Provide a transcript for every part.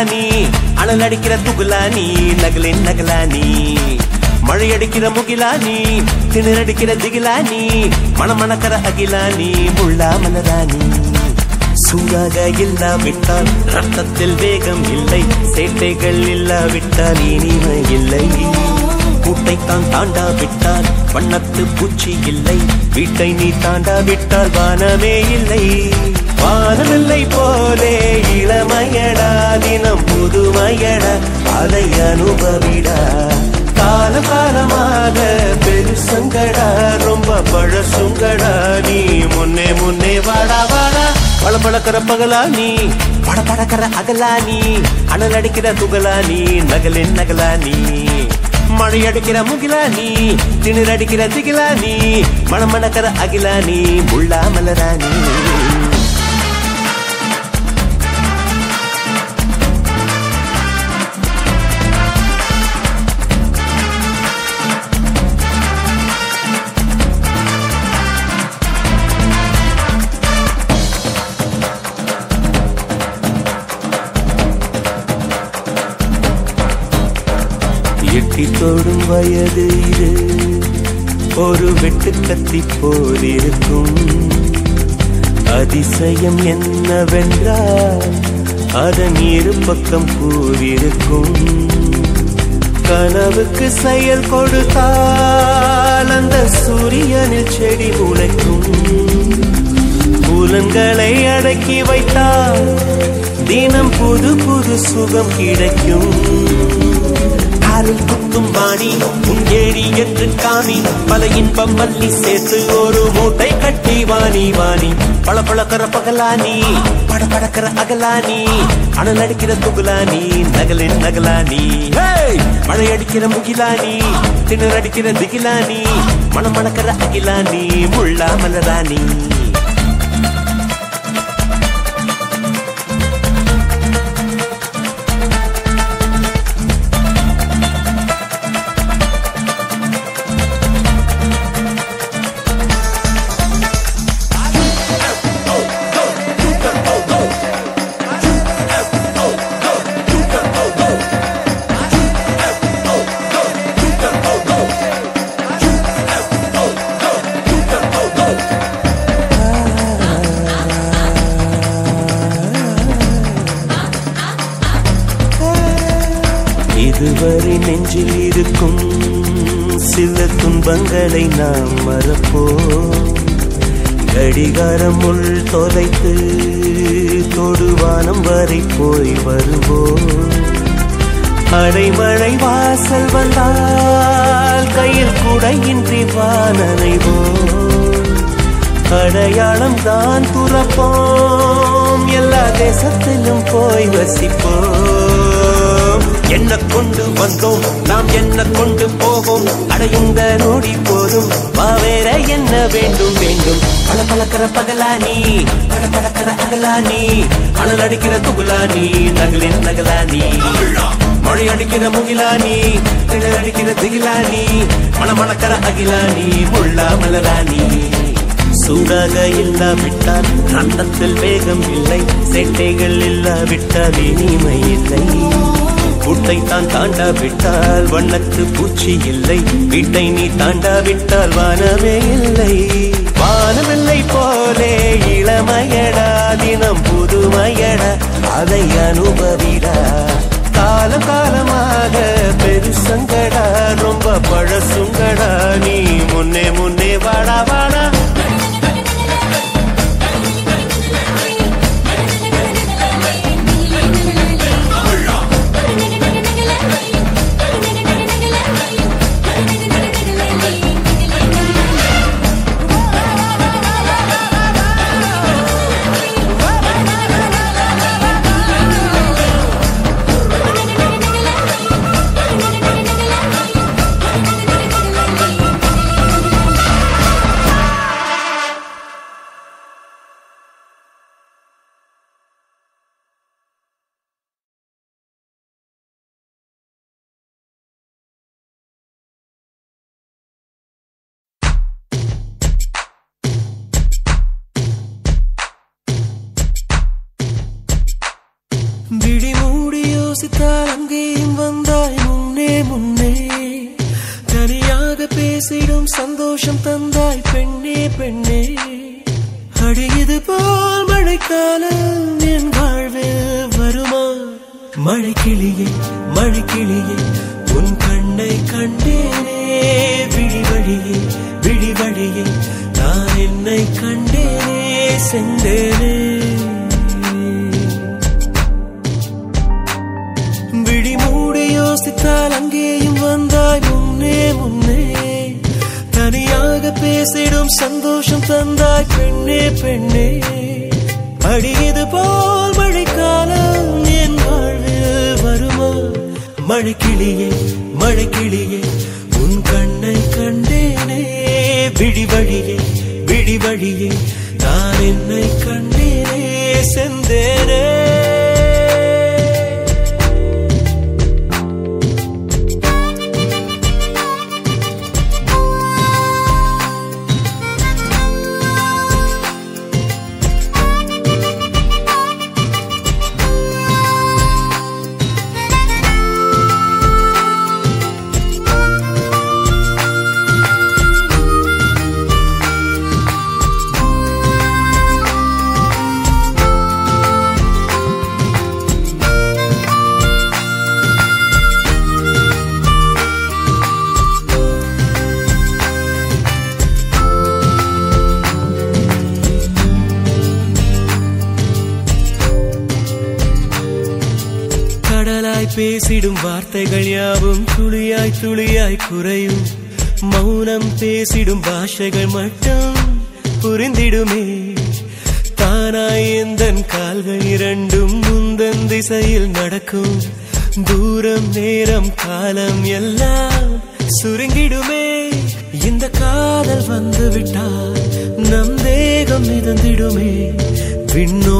பளபளக்கிற அனல் அடிக்கிற துகுலானி நகலின் நகலானி. மழை அடிக்கிற முகிலானி திணறடிக்கிற திகிலானி மணமணக்கிற அகிலானி முள்ளா மலராணி சூடாக இல்லாவிட்டால் ரத்தத்தில் வேகம் இல்லை சேட்டைகள் இல்லாவிட்டால் இனிமை இல்லை. கூட்டைத்தான் தாண்டாவிட்டால் வண்ணத்து பூச்சி இல்லை வீட்டை நீ தாண்டாவிட்டால் வானமே இல்லை. வானமில்லை போலே இளமையடா தினம் புதுமையடா அதை அனுபவிடா. காலம் காலமாக பெருசங்கடா ரொம்ப பழசுங்கடா. நீ முன்னே முன்னே வாடா வாடா. பளபளக்கிற பகலா நீ பட படக்கிற அகலா நீ அனல் அடிக்கிற துகலா நீ நகலின் நகலா நீ. மழை அடிக்கிற முகிலா நீ திணிர் திகிலா நீ மணமணக்கிற அகிலா நீ முள்ளா மலரா நீ. வயது இது. ஒரு வெட்டு கத்தி போலிருக்கும். அதிசயம் என்னவென்றால் அதன் இரு பக்கம் கூறியிருக்கும். கனவுக்கு செயல் கொடுத்தால் அந்த சூரியனில் செடி முளைக்கும். புலன்களை அடக்கி வைத்தால் தினம் புது புது சுகம் கிடைக்கும். காரில் குத்தும் வாணி உன் ஏழி என்று காமி பல இன்பம் மல்லி சேர்த்து ஒரு மூட்டை கட்டி வாணி வாணி. பளபளக்கிற பகலானி படபடக்கிற அகலானி அனல் அடிக்கிற துகுலானி நகலின் நகலானி! மழை அடிக்கிற முகிலானி திணற அடிக்கிற திகிலானி மணம் மணக்கிற அகிலானி முள்ளா மலராணி. இதுவரை நெஞ்சில் இருக்கும் சில துன்பங்களை நாம் மறப்போம். கடிகாரம் உள் தொலைத்து தொடுவானம் வரை போய் வருவோம். அடைமழை வாசல் வந்தால் கையில் குடையின்றி வானனைவோம். அடையாளம் தான் துறப்போம். எல்லா தேசத்திலும் போய் வசிப்போம். என்ன கொண்டு வந்தோம். நாம் என்ன கொண்டு போவோம். அடையுந்த நொடி போதும். வேற என்ன வேண்டும் வேண்டும். பல பழக்கிற பகலானி பல பழக்கிற அகலானி அனல் அடிக்கிற துகுலானி நகலின் நகலானி மழை அடிக்கிற முகிலானி திணற அடிக்கிற திகிலானி மணமணக்கிற அகிலானி முள்ளா மலராணி சூடாக இல்லாவிட்டால் ரத்தத்தில் வேகம் இல்லை. செட்டைகள் இல்லாவிட்டால் இனிமை இல்லை. கூட்டை தான் தாண்டாவிட்டால் வண்ணத்து பூச்சி இல்லை. வீட்டை நீ தாண்டாவிட்டால் வானமே இல்லை. வானமில்லை போலே இளமையடா தினம் புதுமையடா அதை அனுபவிடா. காலம் காலமாக பெருசங்கடா ரொம்ப பழசுங்கடா நீ முன்னே முன்னே வாடா வாடா. யோசித்தால் அங்கேயும் வந்தாய் முன்னே முன்னே. தனியாக பேசிடும் சந்தோஷம் தந்தாய் பெண்ணே பெண்ணே. அடியது போல் மழைக்காலம் என் வாழ்வில் வருமா? மழை கிளியே மழை கிளியே உன் கண்ணை கண்டேனே. விழிவழியே விழிவழியே நான் என்னை கண்டேனே சென்றேனே பேசிடும் சந்தோஷம் தந்தாய் பெண்ணே பெண்ணே. அடியது போல் மழைக்காலம் என் வாழ்வில் வருமா? மழை கிளியே மழை கிளியே உன் கண்ணை கண்டேனே. விடிவழியே விடிவழியே நான் என்னை கண்டேனே. செந்தேனே. வார்த்தைகள் யாவும் துளியாய் துளியாய் குறையும். மௌனம் பேசிடும் பாஷைகள் மட்டும் புரிந்திடுமே. தானாய் எந்தன் கால்கள் இரண்டும் முந்தன் திசையில் நடக்கும். தூரம் நேரம் காலம் எல்லாம் சுருங்கிடுமே. இந்த காதல் வந்து விட்டால் நம் தேகம் மிதந்திடுமே. விண்ணோ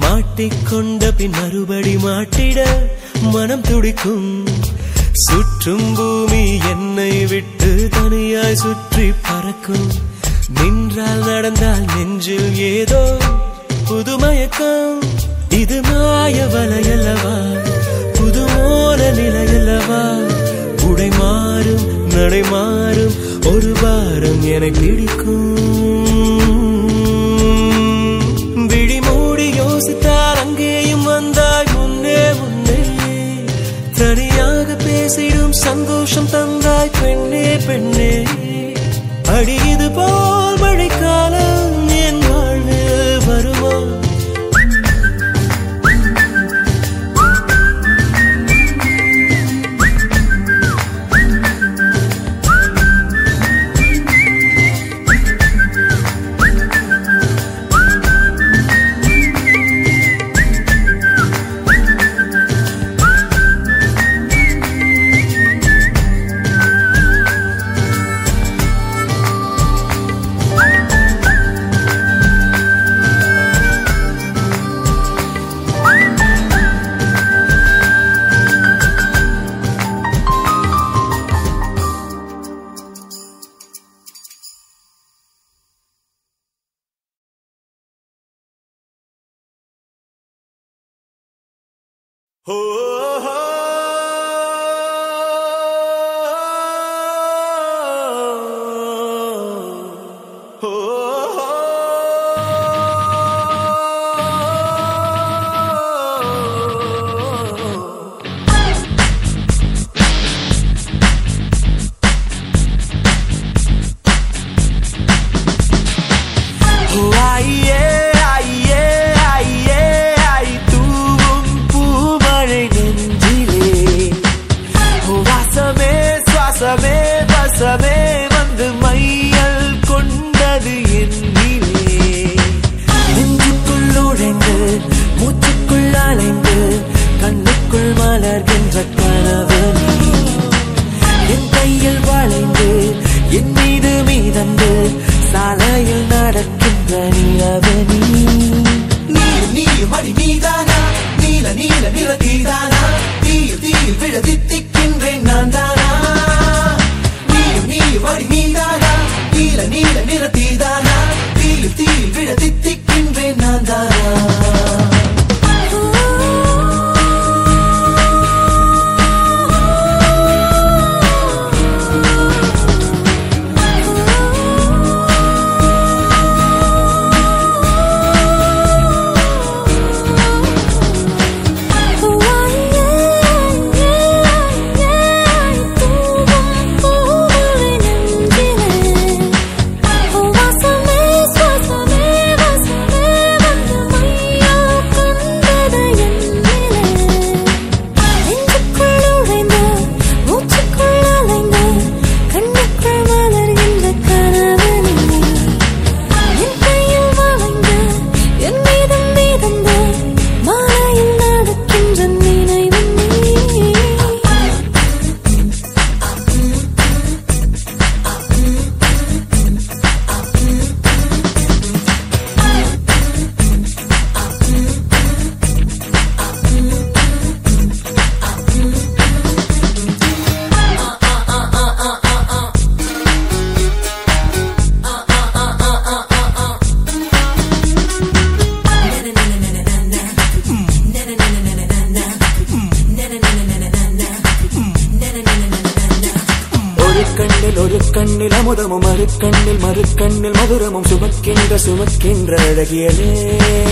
மாட்டிக்கொண்ட பின் மறுபடி மாட்டிட மனம் துடிக்கும். சுற்றும் பூமி என்னை விட்டு தனியாய் சுற்றி பறக்கும். நின்றால் நடந்தால் நெஞ்சில் ஏதோ புதுமயக்கம் இது மாய வலையல்லவா? புதுமோன நிலையல்லவா? உடை மாறும் நடை மாறும். ஒரு வாரம் என பிடிக்கும் பேசிடும் சந்தோஷம் தந்தாய் பெண்ணே பெண்ணே. அடியது போல் Oh. quien requiere.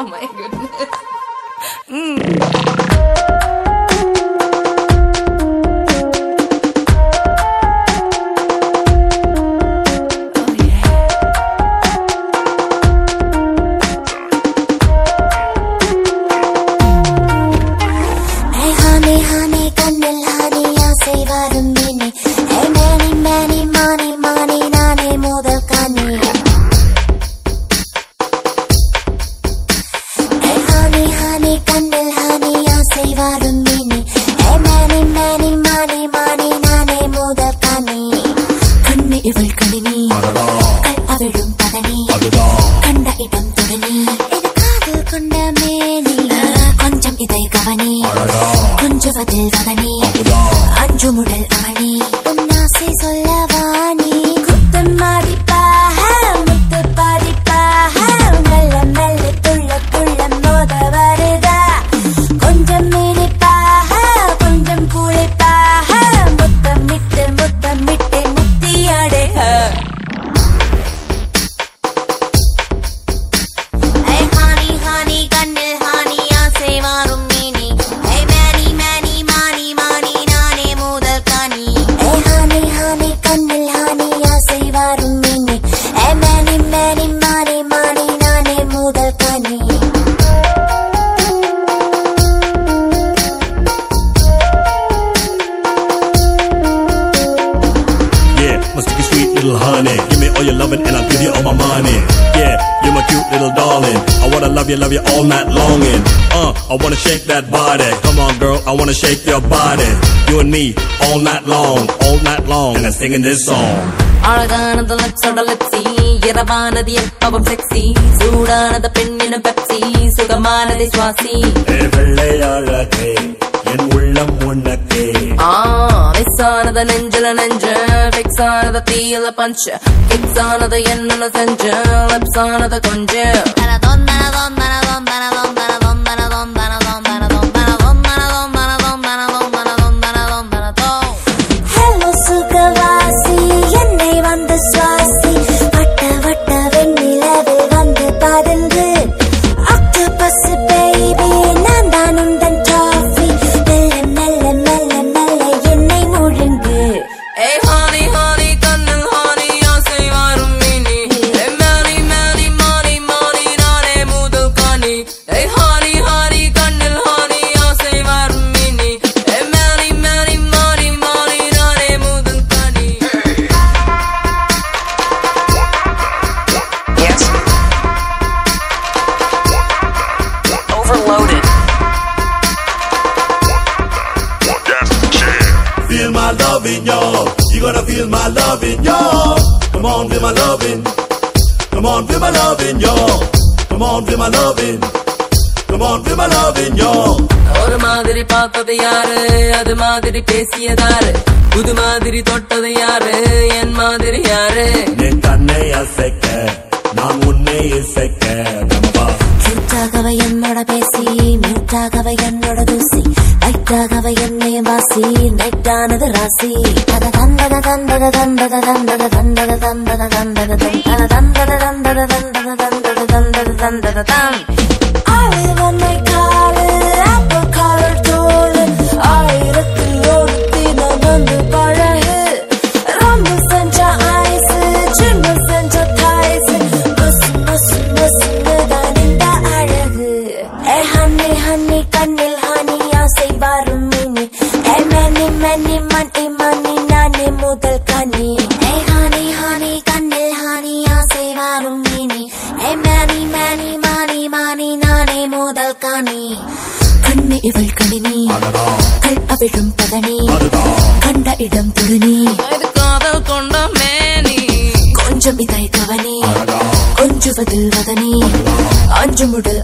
oh my goodness. Mm. காதல் ஆணி உன்னாசை சொல்லவானி little darling. I wanna love you, love you all night long. And uh, I wanna shake that body. Come on, girl, I wanna shake your body. You and me all night long, all night long. And I'm singing this song. அழகானது லட்சோட லிப்ஸி இரவானது எப்பவும் sexy சூடானது பெண்ணினும் Pepsi சுகமானதை சுவாசி ஏ வெள்ளை அழகே என் உள்ளம் உனக்கே miss ஆனது நெஞ்சில நெஞ்சு fix ஆனத தீயில பஞ்ச கிக்ஸ் ஆனத என்னென்ன செஞ்சு லிப்ஸ் ஆனத கொஞ்சம் பேசியதாரு. புது மாதிரி தொட்டது யாரு? என் மாதிரி யாரு? என் கண்ணை அசைக்க நான் உன்னை இசைக்க கியூட்டாகவ என்னோட பேசி மியூட்டாகவ என்னோட தூசி. லைட்டாகவ என்னைய வாசி நைட்டானது ராசி. தத தந்தத தந்தத தந்தத தந்தத தந்தத தந்தத தந்தத தந்தத தந்தத தந்தத தந்தத தந்தத தந்தத தந்தத தம் ஆளு அவிழும் பதனி. கண்ட இடம் இது காதல் கொண்ட மேனி. கொஞ்சம் இதை கவனி. கொஞ்சுவதில் வதனி. அஞ்சு முதல்